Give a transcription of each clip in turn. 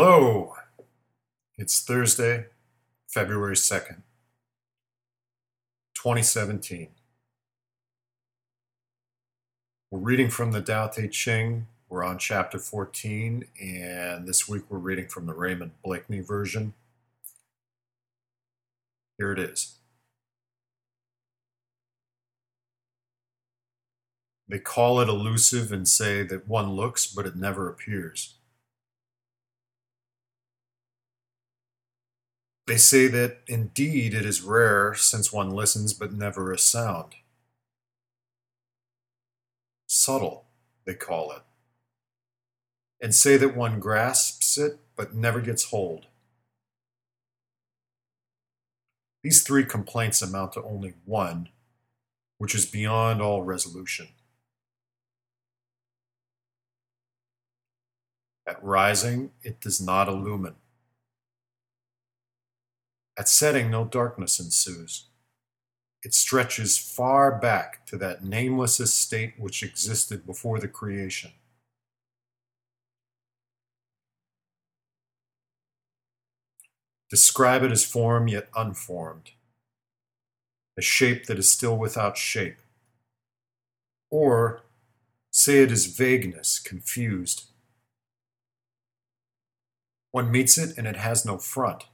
Hello. It's Thursday, February 2nd, 2017. We're reading from the Tao Te Ching. We're on chapter 14, and this week we're reading from the Raymond Blakney version. Here it is. They call it elusive and say that one looks, but it never appears. They say that indeed it is rare since one listens but never a sound. Subtle, they call it, and say that one grasps it but never gets hold. These three complaints amount to only one, which is beyond all resolution. At rising, it does not illumine. At setting, no darkness ensues. It stretches far back to that nameless estate which existed before the creation. Describe it as form yet unformed, a shape that is still without shape. Or say it is vagueness, confused. One meets it and it has no front.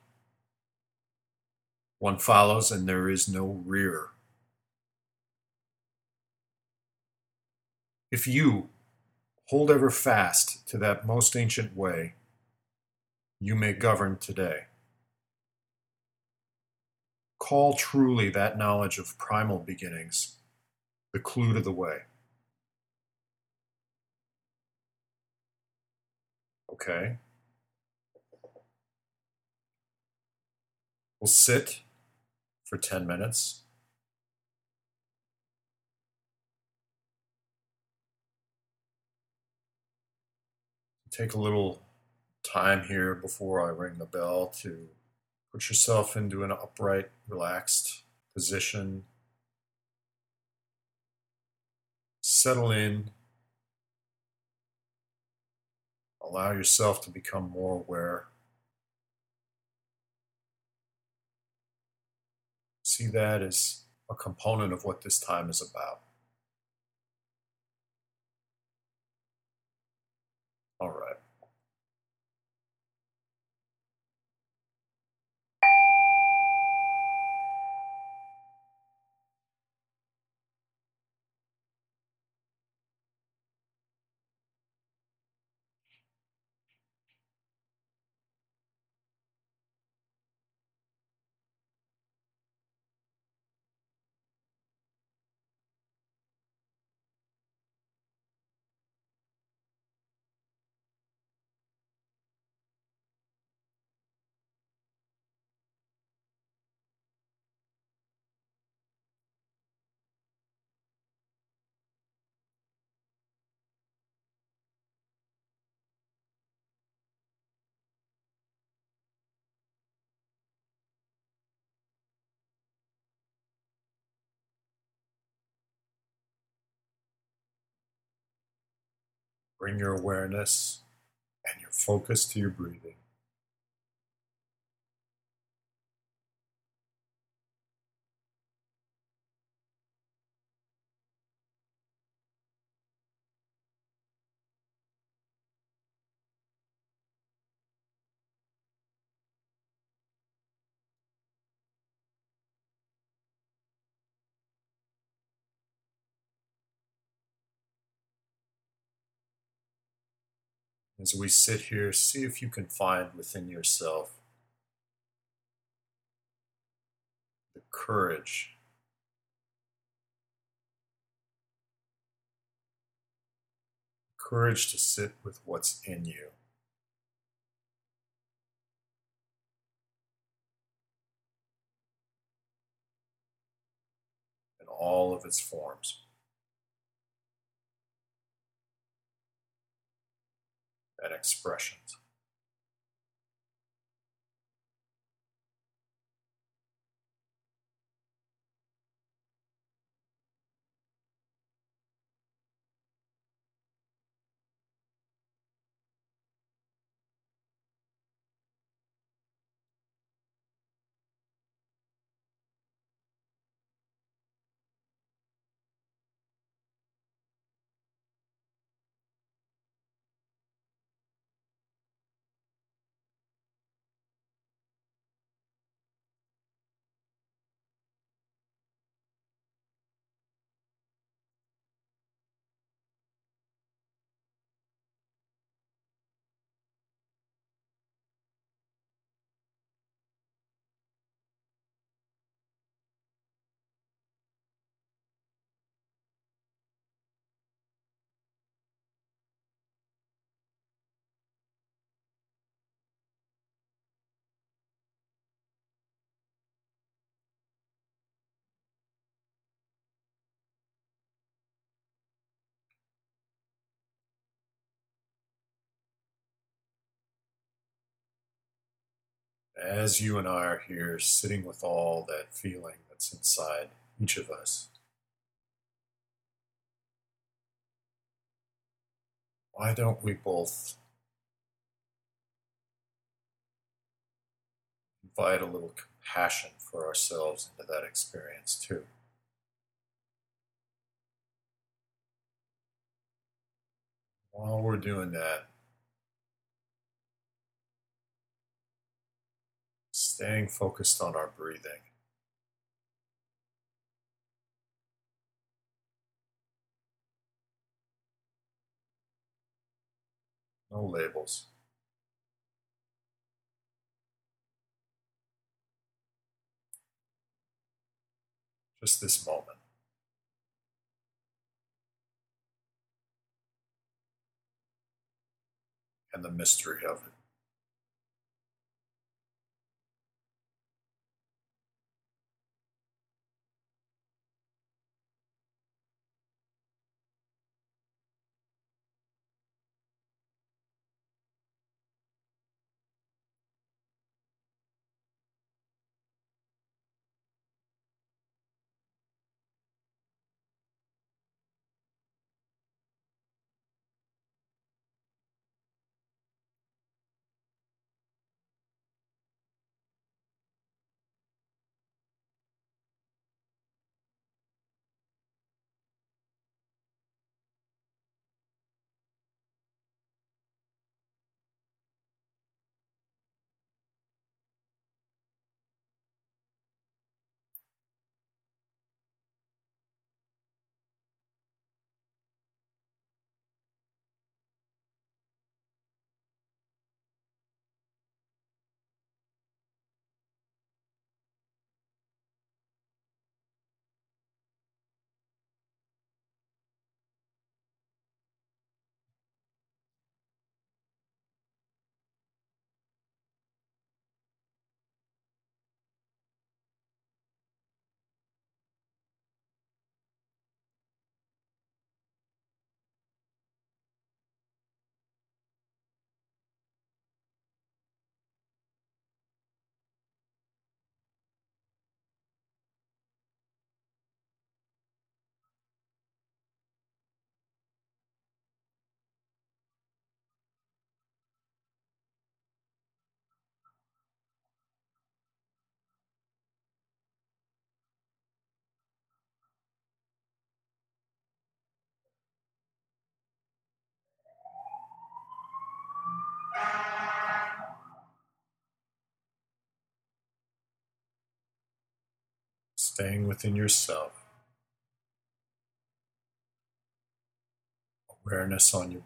One follows and there is no rear. If you hold ever fast to that most ancient way, you may govern today. Call truly that knowledge of primal beginnings the clue to the way. Okay. We'll sit for 10 minutes. Take a little time here before I ring the bell to put yourself into an upright, relaxed position. Settle in. Allow yourself to become more aware. See that as a component of what this time is about. All right. Bring your awareness and your focus to your breathing. As we sit here, see if you can find within yourself the courage courage to sit with what's in you. In all of its forms. Expressions. As you and I are here sitting with all that feeling that's inside each of us, why don't we both invite a little compassion for ourselves into that experience too? While we're doing that, staying focused on our breathing. No labels. Just this moment. And the mystery of it. Staying within yourself. Awareness on your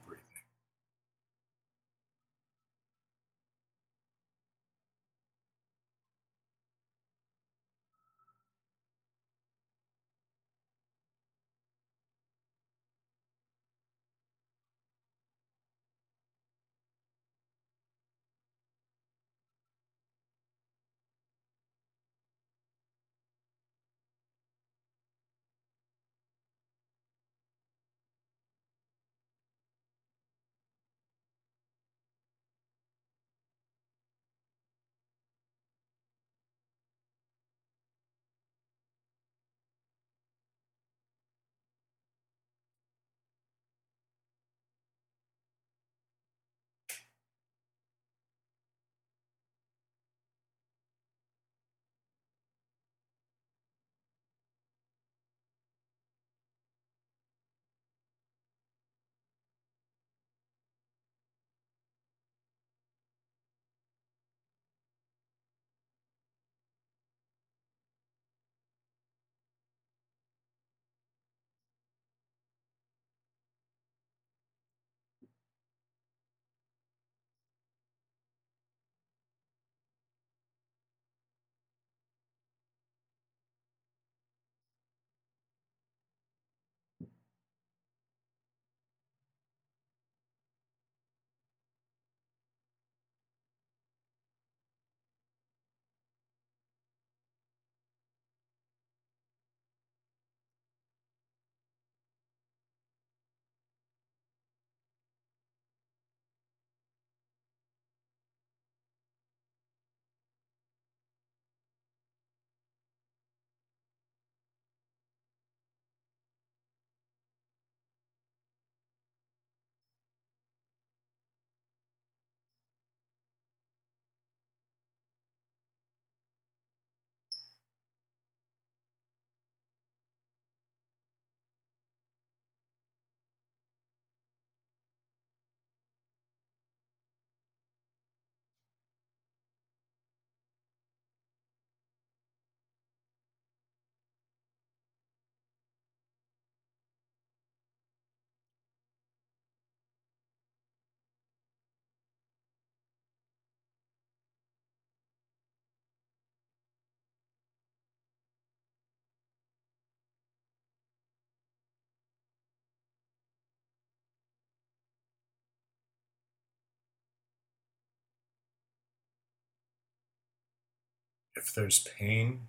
if there's pain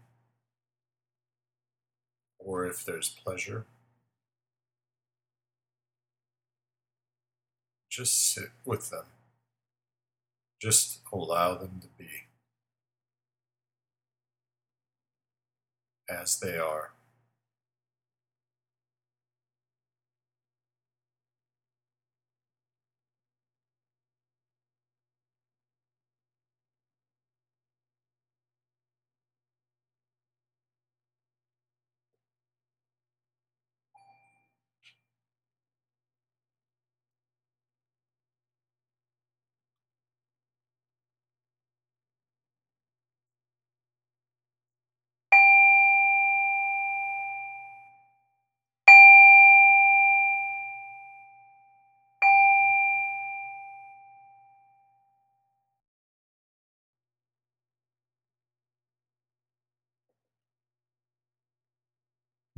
or if there's pleasure, just sit with them. Just allow them to be as they are.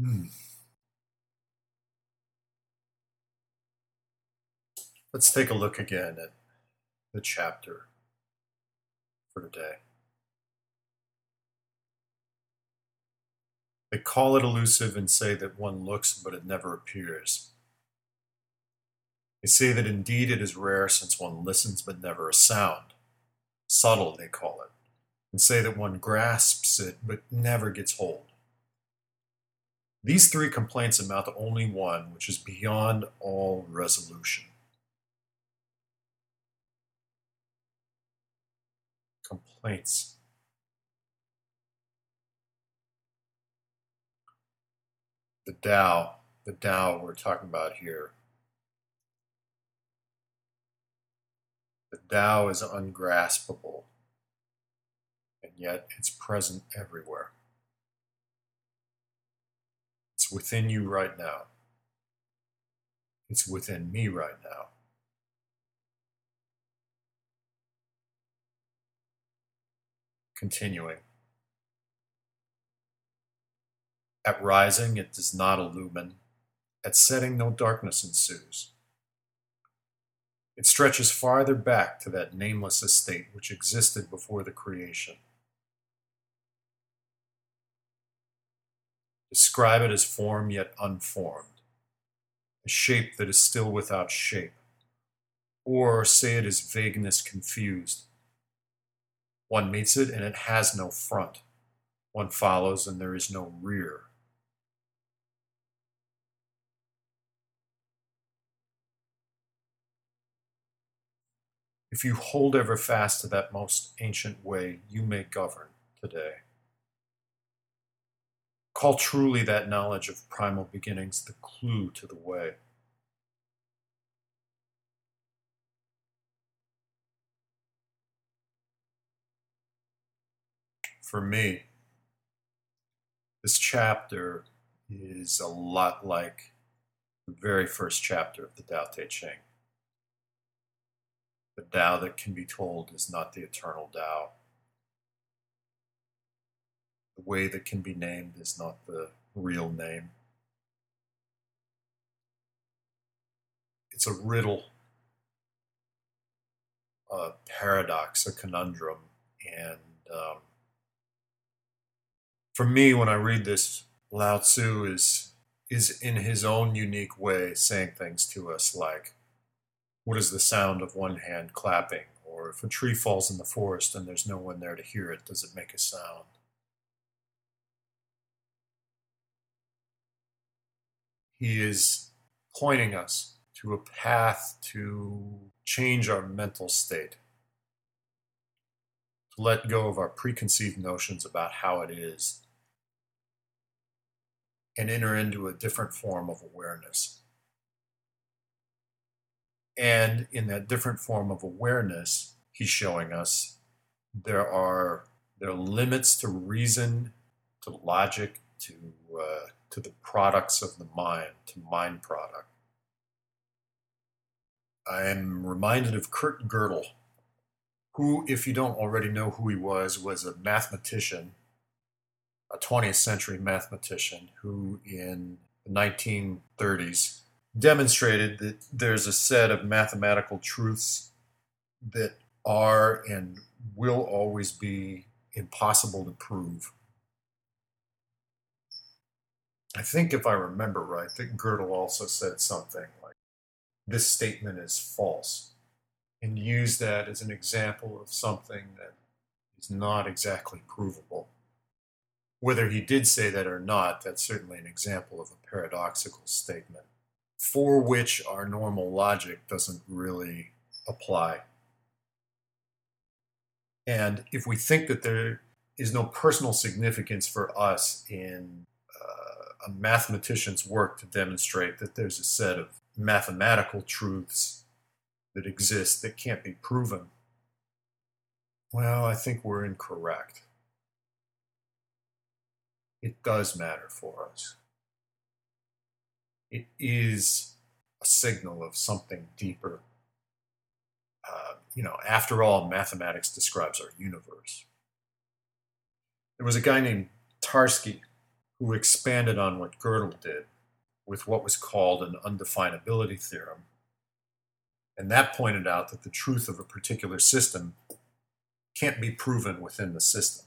Hmm. Let's take a look again at the chapter for today. They call it elusive and say that one looks but it never appears. They say that indeed it is rare since one listens but never a sound. Subtle, they call it, and say that one grasps it but never gets hold. These three complaints amount to only one, which is beyond all resolution. Complaints. The Tao, the Tao we're talking about here. The Tao is ungraspable, and yet it's present everywhere within you right now. It's within me right now. Continuing. At rising, it does not illumine. At setting, no darkness ensues. It stretches farther back to that nameless estate which existed before the creation. Describe it as form yet unformed, a shape that is still without shape, or say it is vagueness confused. One meets it and it has no front. One follows and there is no rear. If you hold ever fast to that most ancient way, you may govern today. Call truly that knowledge of primal beginnings the clue to the way. For me, this chapter is a lot like the very first chapter of the Tao Te Ching. The Tao that can be told is not the eternal Tao way that can be named is not the real name. It's a riddle, a paradox, a conundrum. And um, for me, when I read this, Lao Tzu is, is in his own unique way saying things to us like, What is the sound of one hand clapping? Or if a tree falls in the forest and there's no one there to hear it, does it make a sound? He is pointing us to a path to change our mental state, to let go of our preconceived notions about how it is, and enter into a different form of awareness. And in that different form of awareness, he's showing us there are there are limits to reason, to logic, to uh, to the products of the mind, to mind product. I am reminded of Kurt Gödel, who, if you don't already know who he was, was a mathematician, a 20th century mathematician who, in the 1930s, demonstrated that there's a set of mathematical truths that are and will always be impossible to prove. I think if I remember right, that Gödel also said something like, this statement is false, and used that as an example of something that is not exactly provable. Whether he did say that or not, that's certainly an example of a paradoxical statement for which our normal logic doesn't really apply. And if we think that there is no personal significance for us in a mathematician's work to demonstrate that there's a set of mathematical truths that exist that can't be proven, well, I think we're incorrect. It does matter for us. It is a signal of something deeper. Uh, you know, after all, mathematics describes our universe. There was a guy named Tarski who expanded on what Gödel did with what was called an undefinability theorem. And that pointed out that the truth of a particular system can't be proven within the system.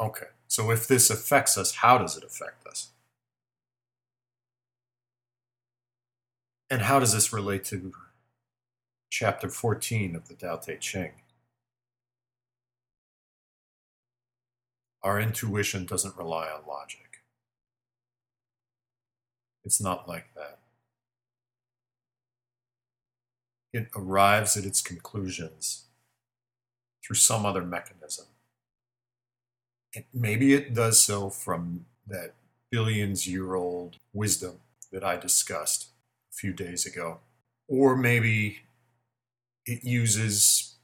Okay, so if this affects us, how does it affect us? And how does this relate to chapter 14 of the Tao Te Ching? Our intuition doesn't rely on logic. It's not like that. It arrives at its conclusions through some other mechanism. It, maybe it does so from that billions year old wisdom that I discussed a few days ago. Or maybe it uses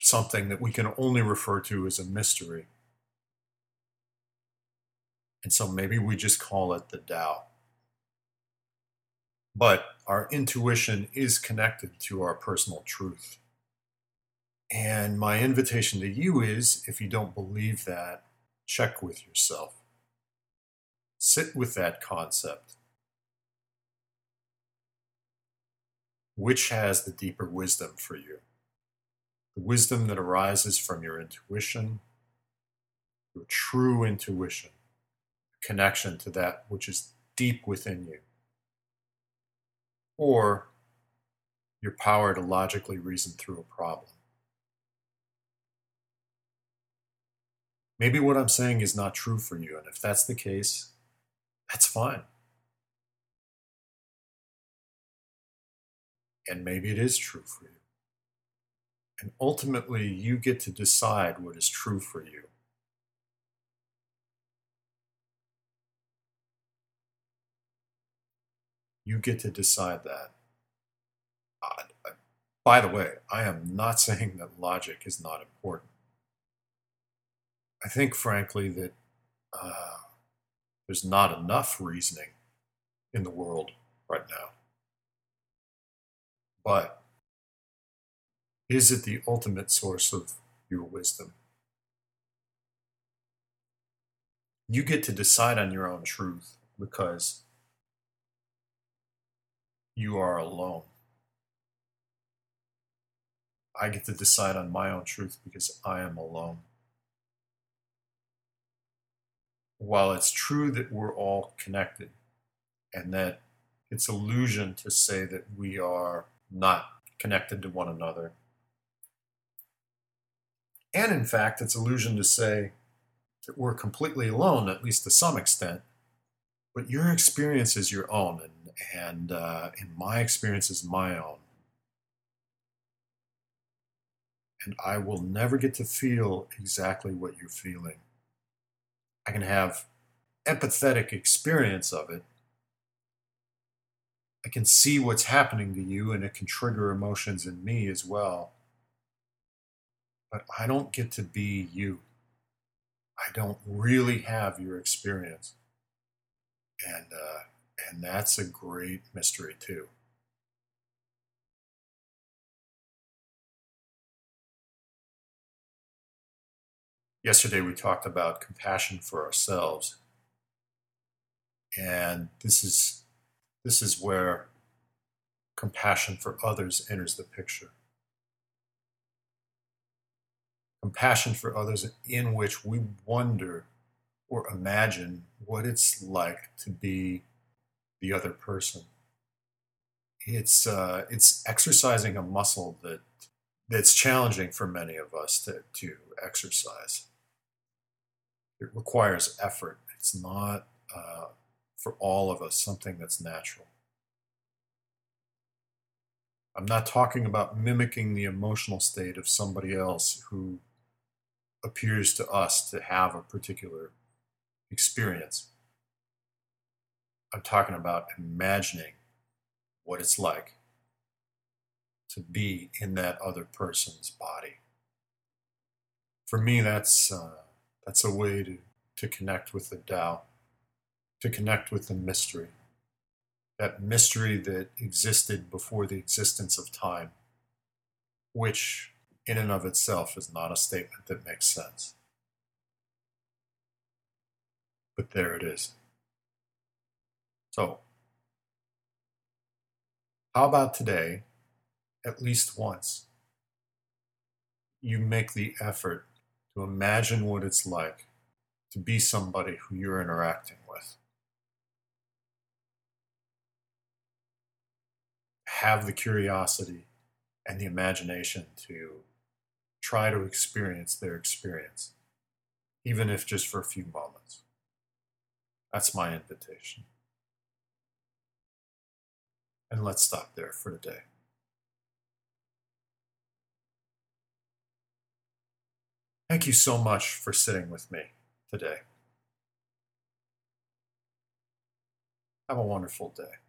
something that we can only refer to as a mystery and so maybe we just call it the Tao. But our intuition is connected to our personal truth. And my invitation to you is if you don't believe that, check with yourself. Sit with that concept. Which has the deeper wisdom for you? The wisdom that arises from your intuition, your true intuition connection to that which is deep within you, or your power to logically reason through a problem. Maybe what I'm saying is not true for you, and if that's the case, that's fine. And maybe it is true for you. And ultimately, you get to decide what is true for you. You get to decide that. Uh, by the way, I am not saying that logic is not important. I think, frankly, that uh, there's not enough reasoning in the world right now. But is it the ultimate source of your wisdom? You get to decide on your own truth because you are alone. I get to decide on my own truth because I am alone. While it's true that we're all connected and that it's illusion to say that we are not connected to one another. And in fact, it's illusion to say that we're completely alone, at least to some extent. But your experience is your own, and and uh, and my experience is my own. And I will never get to feel exactly what you're feeling. I can have empathetic experience of it. I can see what's happening to you, and it can trigger emotions in me as well. But I don't get to be you. I don't really have your experience. And uh, and that's a great mystery, too. Yesterday, we talked about compassion for ourselves. And this is, this is where compassion for others enters the picture. compassion for others in which we wonder or imagine what it's like to be the other person. It's uh, it's exercising a muscle that that's challenging for many of us to, to exercise. It requires effort. It's not uh, for all of us something that's natural. I'm not talking about mimicking the emotional state of somebody else who appears to us to have a particular experience. I'm talking about imagining what it's like to be in that other person's body. For me, that's uh, that's a way to, to connect with the Tao, to connect with the mystery, that mystery that existed before the existence of time, which in and of itself is not a statement that makes sense. But there it is. So, how about today, at least once, you make the effort to imagine what it's like to be somebody who you're interacting with? Have the curiosity and the imagination to try to experience their experience, even if just for a few moments. That's my invitation. And let's stop there for today. Thank you so much for sitting with me today. Have a wonderful day.